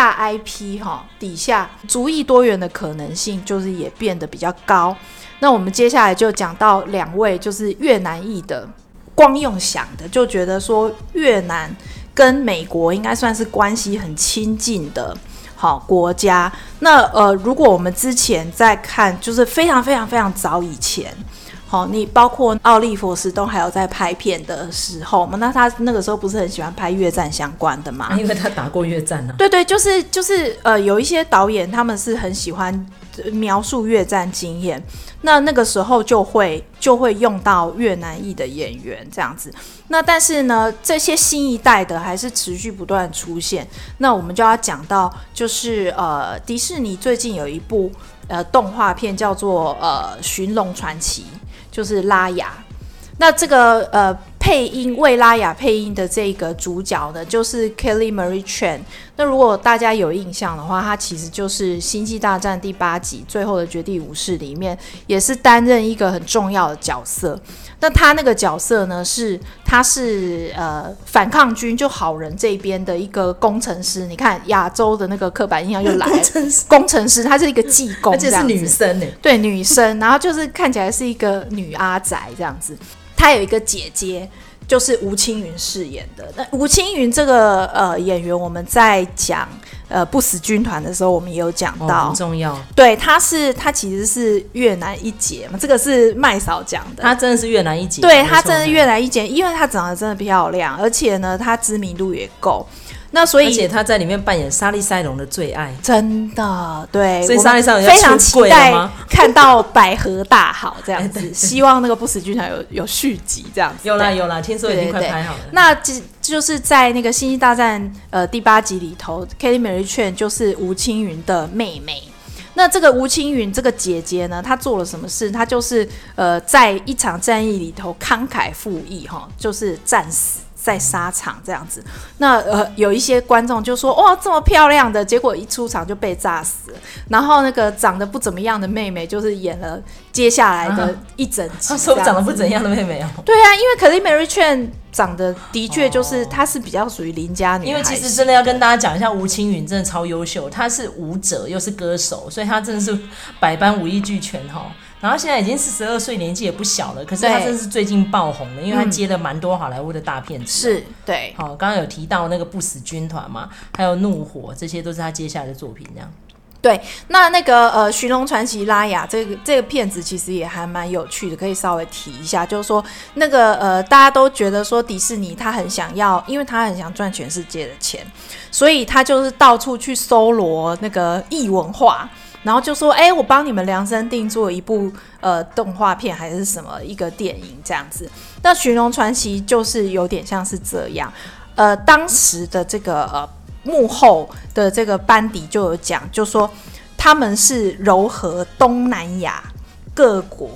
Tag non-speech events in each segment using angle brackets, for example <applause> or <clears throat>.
大 IP 哈底下，足以多元的可能性就是也变得比较高。那我们接下来就讲到两位就是越南裔的，光用想的就觉得说越南跟美国应该算是关系很亲近的好国家。那呃，如果我们之前在看，就是非常非常非常早以前。好，你包括奥利佛斯都还有在拍片的时候嘛？那他那个时候不是很喜欢拍越战相关的嘛？因为他打过越战呢、啊。对对，就是就是呃，有一些导演他们是很喜欢描述越战经验，那那个时候就会就会用到越南裔的演员这样子。那但是呢，这些新一代的还是持续不断出现。那我们就要讲到，就是呃，迪士尼最近有一部呃动画片叫做呃《寻龙传奇》。就是拉牙，那这个呃配音为拉雅配音的这个主角呢，就是 Kelly Marie Tran。那如果大家有印象的话，他其实就是《星际大战》第八集《最后的绝地武士》里面，也是担任一个很重要的角色。那他那个角色呢，是他是呃反抗军就好人这边的一个工程师。你看亚洲的那个刻板印象又来了，<laughs> 工程师，工程师，她是一个技工，<laughs> 而且是女生呢，对，女生，然后就是看起来是一个女阿宅这样子。她有一个姐姐。就是吴青云饰演的。那吴青云这个呃演员，我们在讲呃不死军团的时候，我们也有讲到，哦，很重要。对，他是他其实是越南一姐嘛，这个是麦嫂讲的。他真的是越南一姐。对，他真的是越南一姐，因为他长得真的漂亮，而且呢，他知名度也够。那所以，而且他在里面扮演莎莉赛隆的最爱，真的对。所以莎莉赛隆非常期待看到百合大好这样子，<laughs> 希望那个不死军团有有续集这样子。有啦有啦，听说已经快拍好了。那就就是在那个《星际大战》呃第八集里头，Kelly Marie Tran 就是吴青云的妹妹。那这个吴青云这个姐姐呢，她做了什么事？她就是呃在一场战役里头慷慨赴义哈，就是战死。在沙场这样子，那呃有一些观众就说哇这么漂亮的，结果一出场就被炸死了。然后那个长得不怎么样的妹妹，就是演了接下来的一整集。他说长得不怎样的妹妹哦。对啊，因为 Kelly Marie Tran 长得的确就是她是比较属于邻家女。因为其实真的要跟大家讲一下，吴青云真的超优秀，她是舞者又是歌手，所以她真的是百般武艺俱全哈。然后现在已经四十二岁，年纪也不小了。可是他真是最近爆红了，因为他接了蛮多好莱坞的大片子。是，对。好，刚刚有提到那个不死军团嘛，还有怒火，这些都是他接下来的作品。这样。对，那那个呃，《寻龙传奇》拉雅这个这个片子其实也还蛮有趣的，可以稍微提一下，就是说那个呃，大家都觉得说迪士尼他很想要，因为他很想赚全世界的钱，所以他就是到处去搜罗那个异文化。然后就说：“哎，我帮你们量身定做一部呃动画片，还是什么一个电影这样子。那《寻龙传奇》就是有点像是这样。呃，当时的这个呃幕后的这个班底就有讲，就说他们是糅合东南亚各国，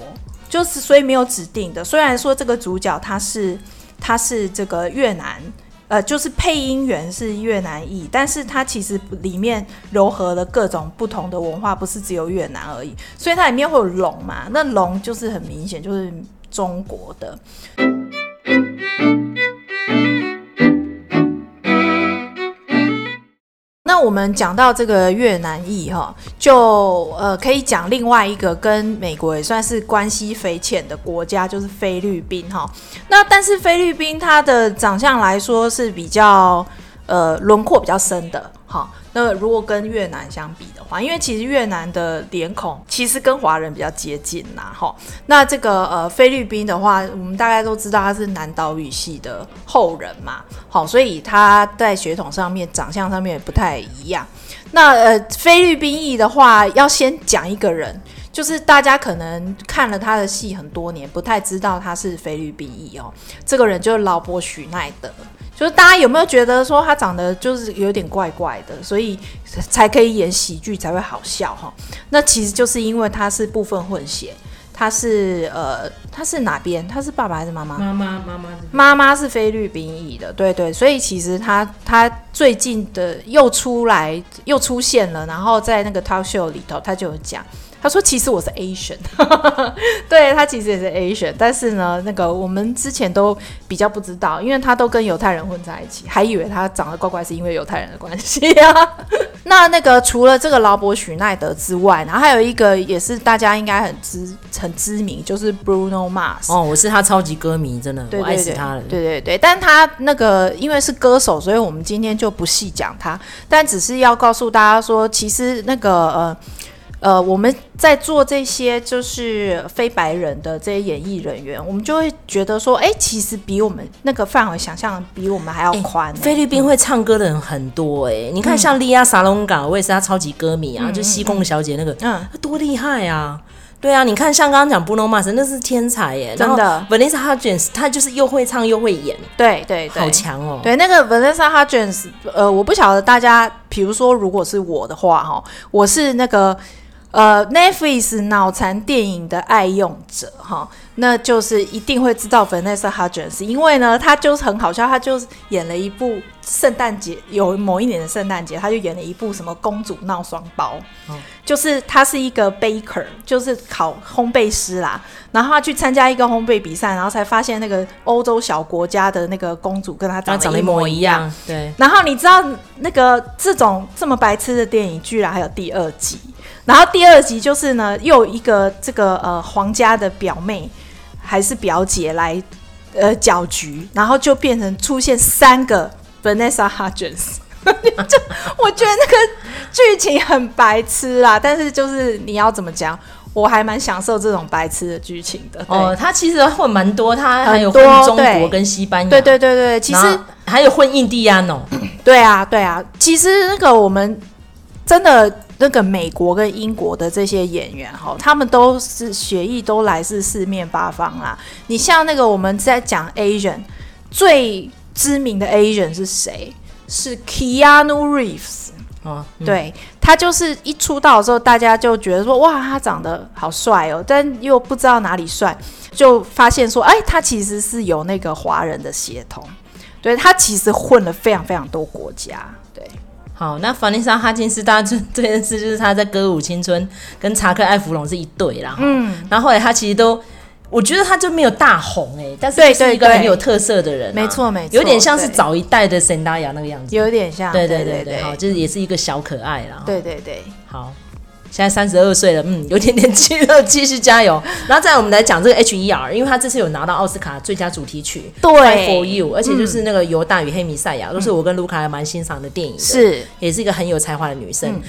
就是所以没有指定的。虽然说这个主角他是他是这个越南。”呃，就是配音员是越南裔，但是它其实里面糅合了各种不同的文化，不是只有越南而已，所以它里面会有龙嘛，那龙就是很明显就是中国的。我们讲到这个越南裔哈，就呃可以讲另外一个跟美国也算是关系匪浅的国家，就是菲律宾哈。那但是菲律宾它的长相来说是比较呃轮廓比较深的哈。那如果跟越南相比因为其实越南的脸孔其实跟华人比较接近呐，哈。那这个呃菲律宾的话，我们大概都知道他是南岛语系的后人嘛，好，所以他在血统上面、长相上面也不太一样。那呃菲律宾裔的话，要先讲一个人，就是大家可能看了他的戏很多年，不太知道他是菲律宾裔哦。这个人就是劳勃许奈德。就是大家有没有觉得说他长得就是有点怪怪的，所以才可以演喜剧才会好笑哈？那其实就是因为他是部分混血，他是呃他是哪边？他是爸爸还是妈妈？妈妈妈妈妈妈是菲律宾裔的，对对，所以其实他他最近的又出来又出现了，然后在那个 talk show 里头他就有讲。他说：“其实我是 Asian，<laughs> 对，他其实也是 Asian，但是呢，那个我们之前都比较不知道，因为他都跟犹太人混在一起，还以为他长得怪怪是因为犹太人的关系啊。<laughs> 那那个除了这个劳勃许奈德之外，然后还有一个也是大家应该很知很知名，就是 Bruno Mars。哦，我是他超级歌迷，真的，对对对，我爱死他了。对对对，但他那个因为是歌手，所以我们今天就不细讲他，但只是要告诉大家说，其实那个呃。呃，我们在做这些就是非白人的这些演艺人员，我们就会觉得说，哎，其实比我们那个范围想象比我们还要宽。菲律宾会唱歌的人很多哎，你看像莉亚沙龙港，我也是他超级歌迷啊，就西贡小姐那个，嗯，多厉害啊！对啊，你看像刚刚讲 Bruno Mars，那是天才耶，真的。Vanessa Hudgens，她就是又会唱又会演，对对对，好强哦。对，那个 Vanessa Hudgens，呃，我不晓得大家，比如说如果是我的话哈，我是那个。呃，Netflix 脑残电影的爱用者哈，那就是一定会知道 Vanessa Hudgens，因为呢，他就是很好笑，他就是演了一部圣诞节，有某一年的圣诞节，他就演了一部什么公主闹双胞，哦、就是他是一个 baker，就是考烘焙师啦，然后他去参加一个烘焙比赛，然后才发现那个欧洲小国家的那个公主跟他长得一模一样，对。然后你知道那个这种这么白痴的电影，居然还有第二集。然后第二集就是呢，又一个这个呃皇家的表妹还是表姐来呃搅局，然后就变成出现三个 Vanessa Hudgens，<laughs> 就我觉得那个剧情很白痴啦，但是就是你要怎么讲，我还蛮享受这种白痴的剧情的。哦，他其实混蛮多，他还有混中国跟西班牙，对对对对，其实还有混印第安哦。对啊对啊，其实那个我们真的。那个美国跟英国的这些演员哈，他们都是血艺都来自四面八方啦。你像那个我们在讲 Asian 最知名的 Asian 是谁？是 Keanu Reeves 对，他就是一出道的时候，大家就觉得说哇，他长得好帅哦，但又不知道哪里帅，就发现说，哎，他其实是有那个华人的血统，对，他其实混了非常非常多国家。好，那凡妮莎哈金斯，大家这件事就是她在《歌舞青春》跟查克艾弗隆是一对啦。嗯，然后后来他其实都，我觉得他就没有大红哎、欸，但是是一个很有特色的人、啊，没错没错，有点像是早一代的沈达雅那个样子，有点像，对对对对，好，就是也是一个小可爱啦。对对对，好。现在三十二岁了，嗯，<laughs> 有点点气了，继续加油。然后再来我们来讲这个 H.E.R.，因为他这次有拿到奥斯卡最佳主题曲，对，For You，而且就是那个犹大与黑弥赛亚，嗯、都是我跟卢卡还蛮欣赏的电影的，是，也是一个很有才华的女生。嗯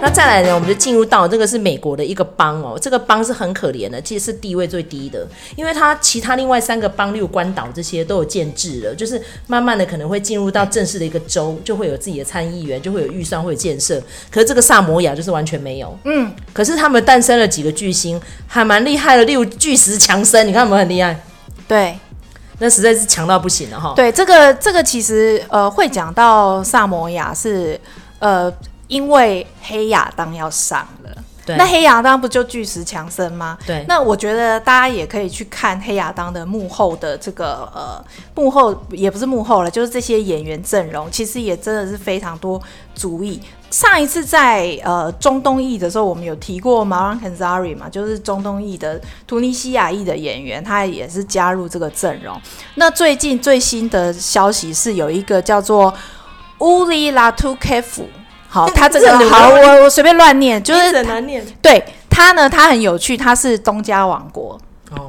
那再来呢，我们就进入到这个是美国的一个邦哦，这个邦是很可怜的，其实是地位最低的，因为它其他另外三个邦，例如关岛这些都有建制了，就是慢慢的可能会进入到正式的一个州，就会有自己的参议员，就会有预算，会有建设。可是这个萨摩亚就是完全没有，嗯，可是他们诞生了几个巨星，还蛮厉害的，例如巨石强森，你看有没有很厉害？对，那实在是强到不行了哈。对，这个这个其实呃会讲到萨摩亚是呃。因为黑亚当要上了，对，那黑亚当不就巨石强森吗？对，那我觉得大家也可以去看黑亚当的幕后的这个呃幕后也不是幕后了，就是这些演员阵容，其实也真的是非常多主意。上一次在呃中东裔的时候，我们有提过 Marwan Kenzari 嘛，就是中东裔的突尼西亚裔的演员，他也是加入这个阵容。那最近最新的消息是有一个叫做乌里拉图凯夫。好，他这个好，我我随便乱念，就是很难念。对他呢，他很有趣，他是东家王国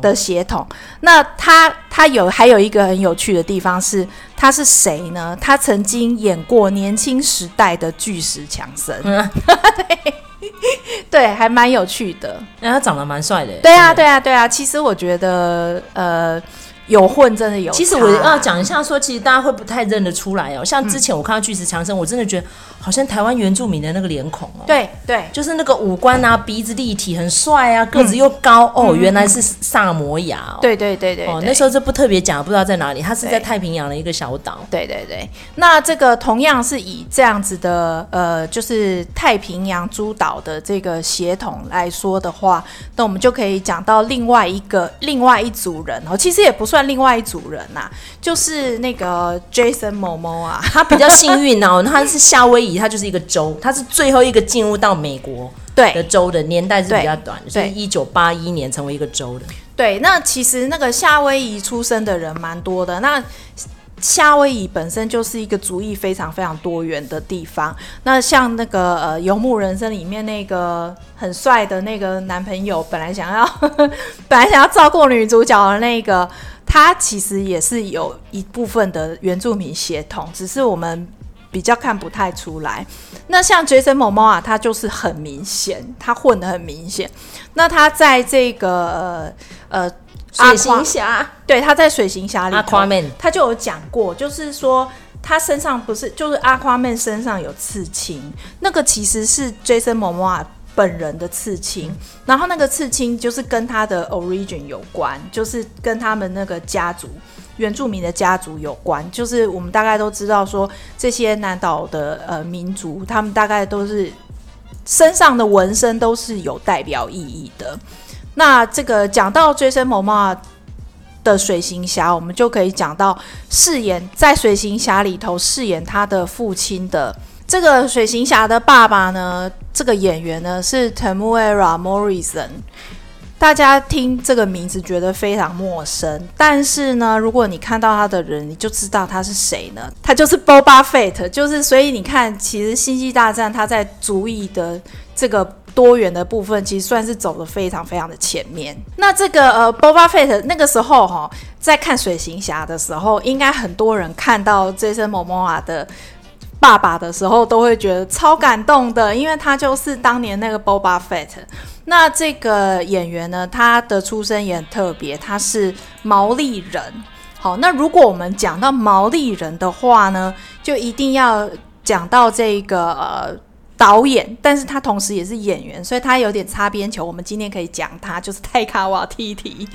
的血统。哦、那他他有还有一个很有趣的地方是，他是谁呢？他曾经演过年轻时代的巨石强森，嗯、对，<laughs> 对，还蛮有趣的。那他长得蛮帅的。对啊，对啊，对啊。其实我觉得，呃。有混真的有，其实我要讲一下说，其实大家会不太认得出来哦。像之前我看到巨石强森，我真的觉得好像台湾原住民的那个脸孔哦。对对，就是那个五官啊，鼻子立体，很帅啊，个子又高哦，原来是萨摩亚哦。对对对对，哦，那时候就不特别讲，不知道在哪里，他是在太平洋的一个小岛。对对对，那这个同样是以这样子的呃，就是太平洋诸岛的这个协同来说的话，那我们就可以讲到另外一个另外一组人哦，其实也不算。另外一组人呐、啊，就是那个 Jason Momoa 啊，<laughs> 他比较幸运哦，他是夏威夷，他就是一个州，他是最后一个进入到美国的州的年代是比较短，所以一九八一年成为一个州的。对，那其实那个夏威夷出生的人蛮多的。那夏威夷本身就是一个族裔非常非常多元的地方。那像那个呃《游牧人生》里面那个很帅的那个男朋友，本来想要 <laughs> 本来想要照顾女主角的那个，他其实也是有一部分的原住民血统，只是我们比较看不太出来。那像 Jason Momoa，他就是很明显，他混的很明显。那他在这个呃。呃水行侠，对，他在水行侠里头他就有讲过，就是说他身上不是，就是 Aquaman 身上有刺青，那个其实是 Jason Momoa 本人的刺青，然后那个刺青就是跟他的 origin 有关，就是跟他们那个家族原住民的家族有关，就是我们大概都知道说这些南岛的呃民族，他们大概都是身上的纹身都是有代表意义的。那这个讲到 Jason Momoa 的水行侠，我们就可以讲到饰演在水行侠里头饰演他的父亲的这个水行侠的爸爸呢，这个演员呢是 Temuera Morrison。大家听这个名字觉得非常陌生，但是呢，如果你看到他的人，你就知道他是谁呢？他就是 Boba Fett，就是所以你看，其实《星际大战》他在族裔的这个。多元的部分其实算是走得非常非常的前面。那这个呃，Boba Fett 那个时候哈、在看水行侠的时候，应该很多人看到 Jason Momoa 的爸爸的时候，都会觉得超感动的，因为他就是当年那个 Boba Fett。那这个演员呢，他的出身也很特别，他是毛利人。好，那如果我们讲到毛利人的话呢，就一定要讲到这个呃。导演，但是他同时也是演员，所以他有点擦边球。我们今天可以讲他，就是泰卡瓦提提。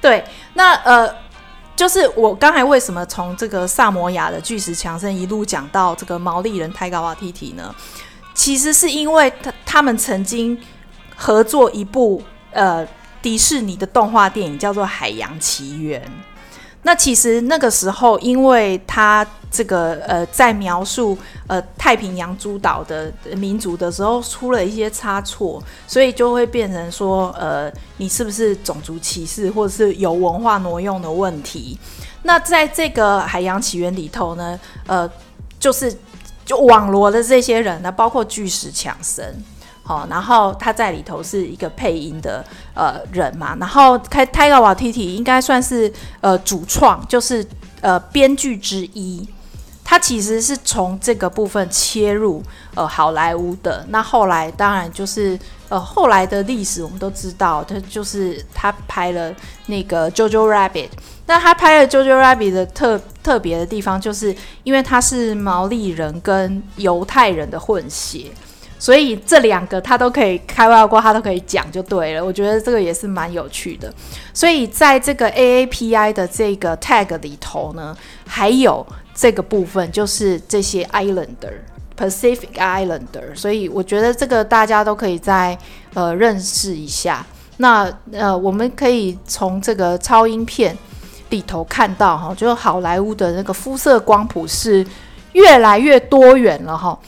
对，那呃，就是我刚才为什么从这个萨摩亚的巨石强森一路讲到这个毛利人泰高瓦提提呢？其实是因为他他们曾经合作一部呃迪士尼的动画电影，叫做《海洋奇缘》。那其实那个时候，因为他这个呃，在描述呃太平洋诸岛的民族的时候，出了一些差错，所以就会变成说，呃，你是不是种族歧视，或者是有文化挪用的问题？那在这个海洋起源里头呢，呃，就是就网罗的这些人呢，包括巨石强森。好，然后他在里头是一个配音的呃人嘛，然后开泰卡瓦提提应该算是呃主创，就是呃编剧之一。他其实是从这个部分切入呃好莱坞的。那后来当然就是呃后来的历史我们都知道，他就是他拍了那个 Jojo Rabbit。那他拍了 Jojo Rabbit 的特特别的地方，就是因为他是毛利人跟犹太人的混血。所以这两个他都可以开外挂，他都可以讲就对了。我觉得这个也是蛮有趣的。所以在这个 AAPI 的这个 tag 里头呢，还有这个部分就是这些 Islander，Pacific Islander。所以我觉得这个大家都可以再呃认识一下。那呃，我们可以从这个超音片里头看到哈，就好莱坞的那个肤色光谱是越来越多元了哈。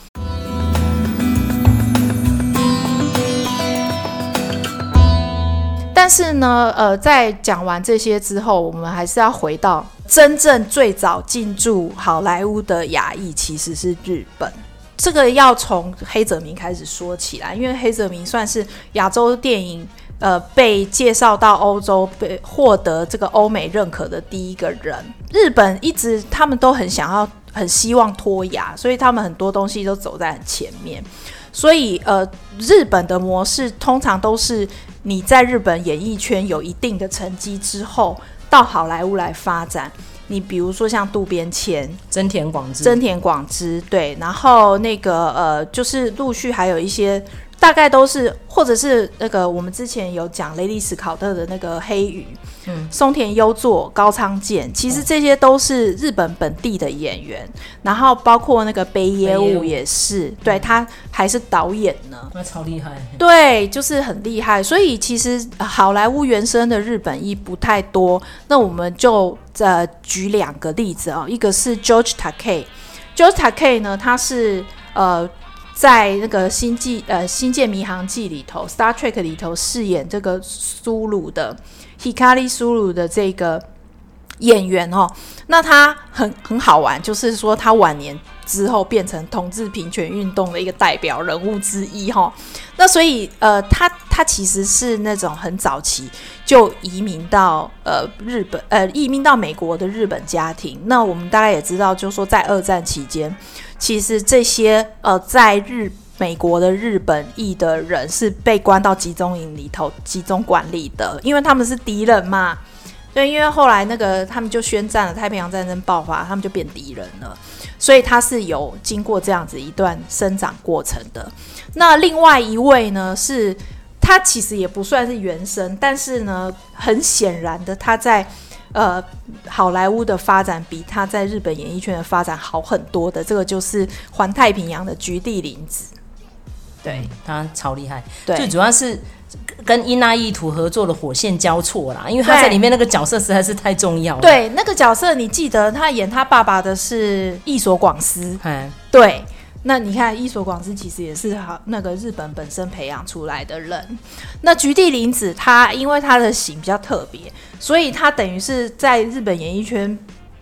但是呢，呃，在讲完这些之后，我们还是要回到真正最早进驻好莱坞的亚裔，其实是日本。这个要从黑泽明开始说起来，因为黑泽明算是亚洲电影呃被介绍到欧洲，被获得这个欧美认可的第一个人。日本一直他们都很想要、很希望脱亚，所以他们很多东西都走在很前面。所以，呃，日本的模式通常都是你在日本演艺圈有一定的成绩之后，到好莱坞来发展。你比如说像渡边谦、真田广之、真田广之，对，然后那个呃，就是陆续还有一些。大概都是，或者是那个我们之前有讲雷利斯考特的那个黑鱼，嗯，松田优作、高仓健，其实这些都是日本本地的演员。嗯、然后包括那个北野武也是，对，他还是导演呢，那超厉害。对，就是很厉害。所以其实好莱坞原生的日本裔不太多。那我们就呃举两个例子啊，一个是 George Takei，George Takei 呢，他是呃。在那个星际呃《星舰迷航记》里头，《Star Trek》里头饰演这个苏鲁的 Hikari 苏鲁的这个演员哦，那他很很好玩，就是说他晚年之后变成同志平权运动的一个代表人物之一哈。那所以呃，他他其实是那种很早期就移民到呃日本呃移民到美国的日本家庭。那我们大概也知道，就是说在二战期间，其实这些呃在日美国的日本裔的人是被关到集中营里头集中管理的，因为他们是敌人嘛。对，因为后来那个他们就宣战了，太平洋战争爆发，他们就变敌人了，所以他是有经过这样子一段生长过程的。那另外一位呢，是他其实也不算是原生，但是呢，很显然的，他在呃好莱坞的发展比他在日本演艺圈的发展好很多的，这个就是环太平洋的菊地凛子。对，嗯、他超厉害，对，最主要是。跟伊那一图合作的《火线交错》啦，因为他在里面那个角色实在是太重要了。对，那个角色你记得他演他爸爸的是役所广司。嗯，对。那你看伊所广司其实也是好那个日本本身培养出来的人。那菊地凛子她因为她的型比较特别，所以她等于是在日本演艺圈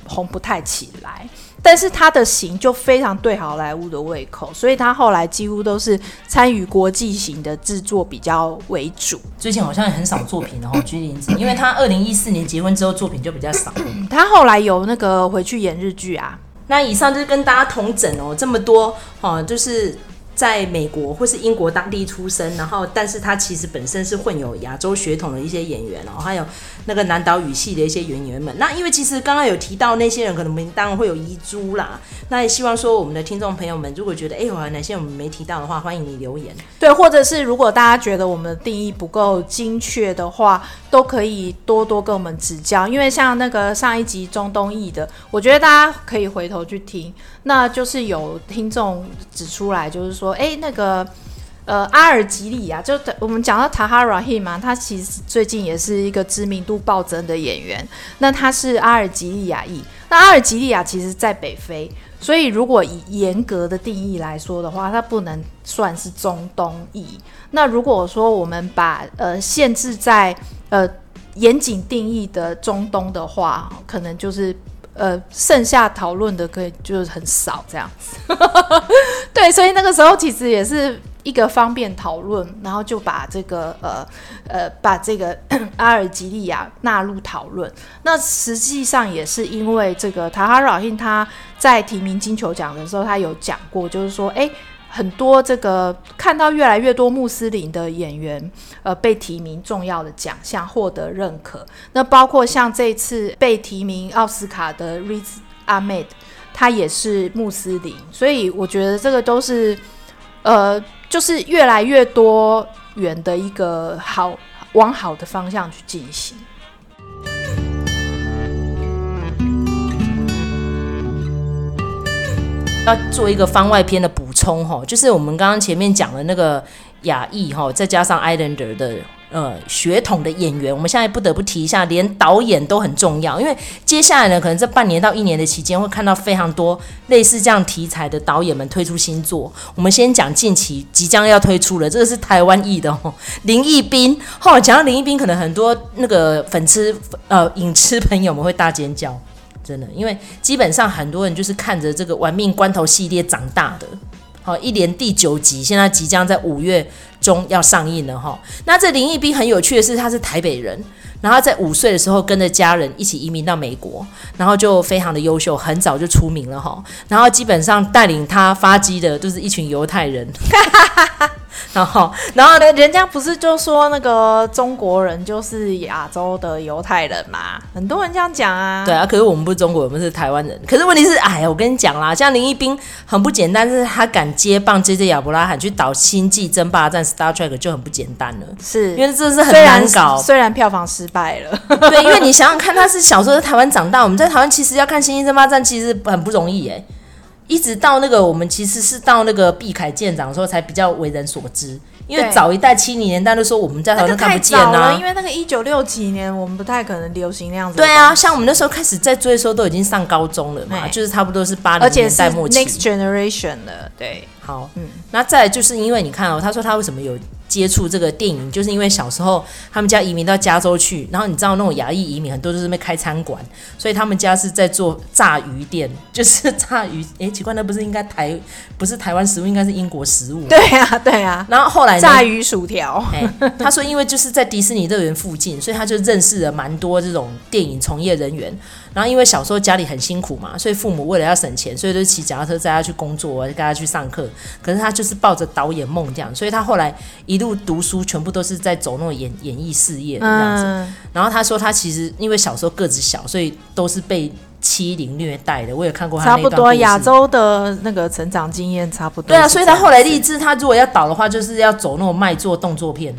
红不太起来。但是她的型就非常对好莱坞的胃口，所以她后来几乎都是参与国际型的制作比较为主。最近好像也很少作品了哈，菊地凛子，因为她二零一四年结婚之后作品就比较少。她后来有那个回去演日剧啊。那以上就是跟大家同整哦，这么多哦，就是。在美国或是英国当地出生，然后但是他其实本身是混有亚洲血统的一些演员哦，还有那个南岛语系的一些演员们。那因为其实刚刚有提到那些人可能名单会有遗珠啦，那也希望说我们的听众朋友们如果觉得哎有哪些我们没提到的话，欢迎你留言。对，或者是如果大家觉得我们的定义不够精确的话，都可以多多跟我们指教。因为像那个上一集中东裔的，我觉得大家可以回头去听，那就是有听众指出来，就是说。说哎，那个呃，阿尔及利亚，就我们讲到 Tahar Rahim 嘛，他其实最近也是一个知名度暴增的演员。那他是阿尔及利亚裔，那阿尔及利亚其实在北非，所以如果以严格的定义来说的话，它不能算是中东裔。那如果说我们把呃限制在呃严谨定义的中东的话，可能就是。呃，剩下讨论的可以就是很少这样子，<laughs> 对，所以那个时候其实也是一个方便讨论，然后就把这个呃呃把这个 <clears throat> 阿尔及利亚纳入讨论。那实际上也是因为这个塔哈尔辛他在提名金球奖的时候，他有讲过，就是说，哎。很多这个看到越来越多穆斯林的演员，呃，被提名重要的奖项，获得认可。那包括像这次被提名奥斯卡的 Riz Ahmed，他也是穆斯林，所以我觉得这个都是，呃，就是越来越多元的一个好，往好的方向去进行。要做一个番外篇的补充哈，就是我们刚刚前面讲的那个亚裔哈，再加上 Islander 的呃血统的演员，我们现在不得不提一下，连导演都很重要，因为接下来呢，可能这半年到一年的期间，会看到非常多类似这样题材的导演们推出新作。我们先讲近期即将要推出的，这个是台湾裔的哦，林义彬。哈，讲到林义彬，可能很多那个粉丝呃影痴朋友们会大尖叫。真的，因为基本上很多人就是看着这个《玩命关头》系列长大的，好，一连第九集现在即将在五月中要上映了哈。那这林一斌很有趣的是，他是台北人，然后在五岁的时候跟着家人一起移民到美国，然后就非常的优秀，很早就出名了哈。然后基本上带领他发迹的都是一群犹太人。<laughs> <laughs> 然后，然后呢？人家不是就说那个中国人就是亚洲的犹太人嘛？很多人这样讲啊。对啊，可是我们不是中国人，我们是台湾人。可是问题是，哎呀，我跟你讲啦，像林一斌很不简单，是他敢接棒 J.J. 亚伯拉罕去导《星际争霸战》（Star Trek） 就很不简单了。是，因为这是很难搞。虽然票房失败了，对，因为你想想看，他是小时候在台湾长大，我们在台湾其实要看《星际争霸战》，其实很不容易哎。一直到那个，我们其实是到那个毕凯舰长的时候才比较为人所知，因为早一代七零年代的时候我们在台湾看不见啊，因为那个一九六几年我们不太可能流行那样子。对啊，像我们那时候开始在追的时候都已经上高中了嘛，就是差不多是八零年代末期。Next Generation 了，对，好，嗯，那再来就是因为你看哦，他说他为什么有。接触这个电影，就是因为小时候他们家移民到加州去，然后你知道那种亚裔移民很多都是没开餐馆，所以他们家是在做炸鱼店，就是炸鱼。哎，奇怪，那不是应该台不是台湾食物，应该是英国食物。<laughs> 对呀，对呀。然后后来炸鱼薯条。他说，因为就是在迪士尼乐园附近，所以他就认识了蛮多这种电影从业人员。然后因为小时候家里很辛苦嘛，所以父母为了要省钱，所以就骑脚踏车载他去工作，带他去上课。可是他就是抱着导演梦这样，所以他后来一路读书，全部都是在走那种演演艺事业的这样子。嗯、然后他说他其实因为小时候个子小，所以都是被欺凌虐待的。我也看过他。差不多亚洲的那个成长经验差不多。对啊，所以他后来立志，他如果要导的话，就是要走那种卖座动作片。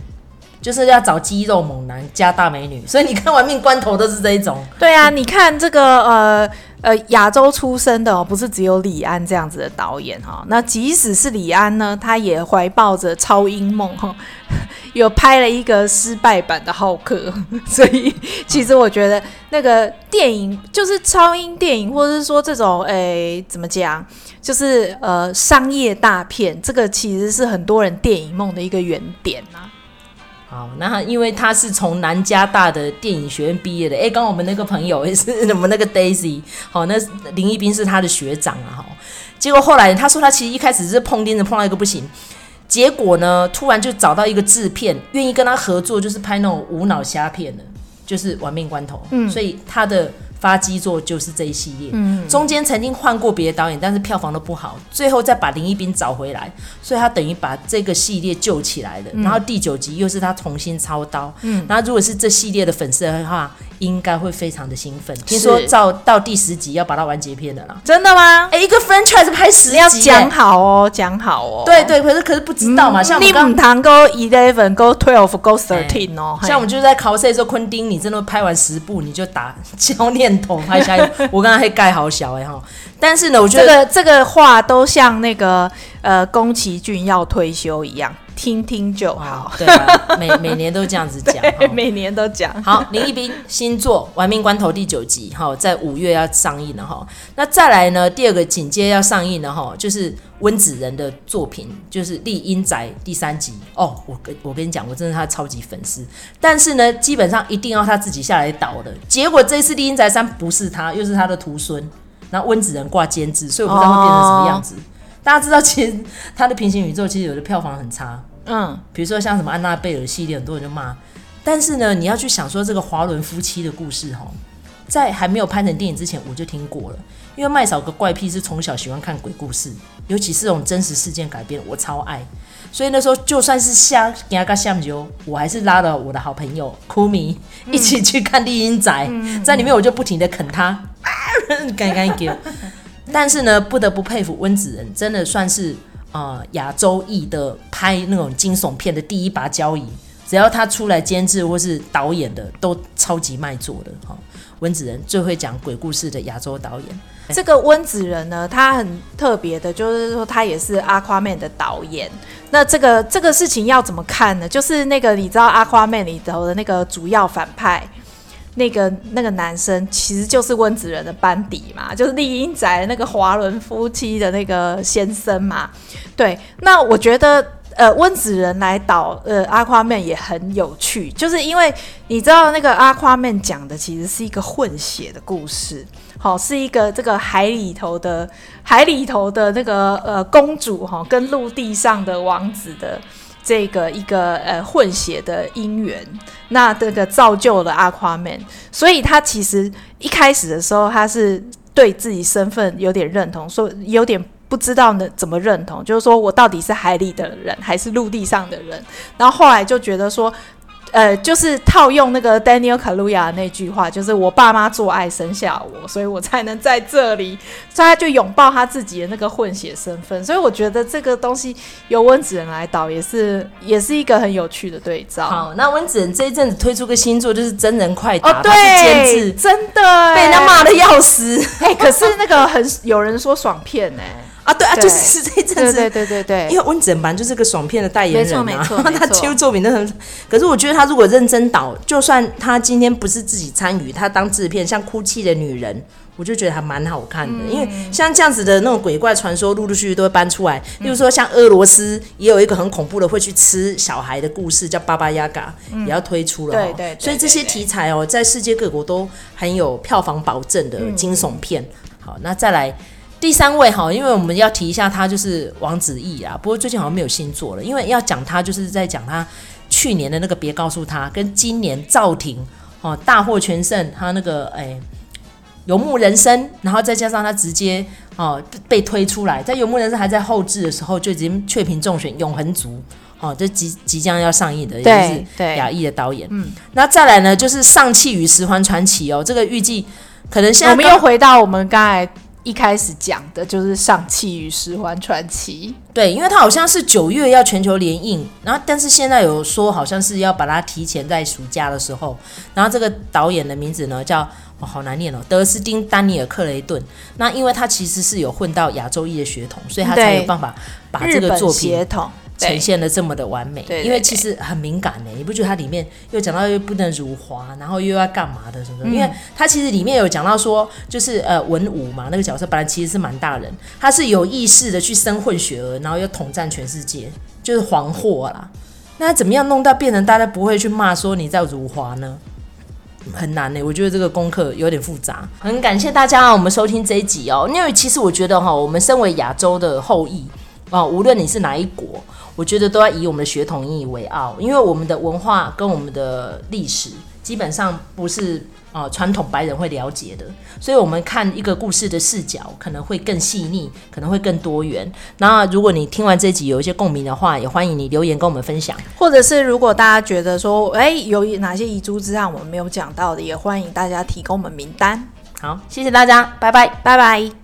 就是要找肌肉猛男加大美女，所以你看《玩命关头》都是这一种。对啊，你看这个呃呃亚洲出生的哦，不是只有李安这样子的导演哈。那即使是李安呢，他也怀抱着超英梦哈，<laughs> 有拍了一个失败版的《浩克》。<laughs> 所以其实我觉得那个电影就是超英电影，或者是说这种诶怎么讲，就是呃商业大片，这个其实是很多人电影梦的一个原点啊。好，那因为他是从南加大的电影学院毕业的，哎，刚刚我们那个朋友也 <laughs> 是我们那个 Daisy，好，那林一斌是他的学长啊，哈，结果后来他说他其实一开始是碰钉子碰到一个不行，结果呢，突然就找到一个制片愿意跟他合作，就是拍那种无脑虾片的，就是玩命关头，嗯，所以他的。发基座就是这一系列，嗯，中间曾经换过别的导演，但是票房都不好，最后再把林一斌找回来，所以他等于把这个系列救起来了。嗯、然后第九集又是他重新操刀，嗯，然后如果是这系列的粉丝的话，应该会非常的兴奋。听说到到第十集要把它完结篇的了，真的吗？哎，一个 franchise 拍十集，要讲好哦，讲好哦。对对，可是可是不知道嘛，嗯、像我们刚刚 go eleven go twelve go thirteen 哦，像我们就是在考试的时候，昆汀，你真的拍完十部你就打焦念头拍下去。我刚刚还盖好小哎哈，但是呢，我觉得这个这个话都像那个呃宫崎骏要退休一样。听听就好，对啊，每 <laughs> 每年都这样子讲，每年都讲。好，林一斌新作《玩命关头》第九集，哈，在五月要上映了哈。那再来呢，第二个紧接要上映的哈，就是温子仁的作品，就是《丽英宅》第三集。哦，我跟我跟你讲，我真的是他超级粉丝，但是呢，基本上一定要他自己下来导的。结果这次《丽英宅三》不是他，又是他的徒孙，然后温子仁挂监制，所以我不知道会变成什么样子。哦大家知道，其实他的平行宇宙其实有的票房很差，嗯，比如说像什么安娜贝尔系列，很多人就骂。但是呢，你要去想说这个华伦夫妻的故事哈，在还没有拍成电影之前，我就听过了。因为麦嫂个怪癖是从小喜欢看鬼故事，尤其是这种真实事件改编，我超爱。所以那时候就算是下给他个下酒，我还是拉了我的好朋友酷米一起去看《厉阴宅》，在里面我就不停的啃他，<laughs> 干干给。但是呢，不得不佩服温子仁，真的算是呃亚洲裔的拍那种惊悚片的第一把交椅。只要他出来监制或是导演的，都超级卖座的哈。温子仁最会讲鬼故事的亚洲导演。这个温子仁呢，他很特别的，就是说他也是《阿夸曼》的导演。那这个这个事情要怎么看呢？就是那个你知道《阿夸曼》里头的那个主要反派。那个那个男生其实就是温子仁的班底嘛，就是厉阴宅那个华伦夫妻的那个先生嘛。对，那我觉得呃温子仁来导呃阿夸曼也很有趣，就是因为你知道那个阿夸曼讲的其实是一个混血的故事，好、是一个这个海里头的海里头的那个呃公主哈、跟陆地上的王子的。这个一个呃混血的姻缘，那这个造就了阿夸曼，所以他其实一开始的时候，他是对自己身份有点认同，说有点不知道呢怎么认同，就是说我到底是海里的人还是陆地上的人，然后后来就觉得说。呃，就是套用那个 Daniel Kaluuya 的那句话，就是我爸妈做爱生下我，所以我才能在这里。<laughs> 所以他就拥抱他自己的那个混血身份。所以我觉得这个东西由温子仁来导也是也是一个很有趣的对照。好，那温子仁这一阵子推出个新作，就是真人快打，哦，对，监制，真的被人家骂的要死。哎、欸，可是那个很有人说爽片哎、欸。啊，对啊，就是这一阵子，对对对因为温子仁就是个爽片的代言人啊，没错 <laughs> 没错，他几乎作品都很。可是我觉得他如果认真导，就算他今天不是自己参与，他当制片，像《哭泣的女人》，我就觉得还蛮好看的。嗯、因为像这样子的那种鬼怪传说，陆陆续续都会搬出来。例如说，像俄罗斯也有一个很恐怖的会去吃小孩的故事，叫《巴巴亚嘎》，也要推出了。对对，对。所以这些题材哦，在世界各国都很有票房保证的惊悚片。嗯、好，那再来。第三位哈，因为我们要提一下他就是王子异啊，不过最近好像没有新作了。因为要讲他，就是在讲他去年的那个别告诉他，跟今年赵婷哦大获全胜，他那个哎游牧人生，然后再加上他直接哦被推出来，在游牧人生还在后置的时候就已经确评中选永恒族哦，这即即将要上映的，也是亚裔的导演。嗯，那再来呢，就是上气与十环传奇哦，这个预计可能现在我们又回到我们刚才。一开始讲的就是《上汽与十环传奇》，对，因为它好像是九月要全球联映，然后但是现在有说好像是要把它提前在暑假的时候，然后这个导演的名字呢叫哦好难念哦，德斯汀·丹尼尔·克雷顿，那因为他其实是有混到亚洲裔的血统，所以他才有办法把这个作品。呈现的这么的完美，对对对，因为其实很敏感呢，你不觉得它里面又讲到又不能辱华，然后又要干嘛的什么的？嗯、因为它其实里面有讲到说，就是呃文武嘛，那个角色本来其实是蛮大人，他是有意识的去生混血儿，然后又统战全世界，就是黄祸啦。那怎么样弄到变成大家不会去骂说你在辱华呢？很难呢，我觉得这个功课有点复杂。很感谢大家我们收听这一集哦，因为其实我觉得哈，我们身为亚洲的后裔啊，无论你是哪一国。我觉得都要以我们的血统引以为傲，因为我们的文化跟我们的历史基本上不是啊传统白人会了解的，所以我们看一个故事的视角可能会更细腻，可能会更多元。那如果你听完这集有一些共鸣的话，也欢迎你留言跟我们分享，或者是如果大家觉得说，哎，有哪些遗珠之案我们没有讲到的，也欢迎大家提供我们名单。好，谢谢大家，拜拜，拜拜。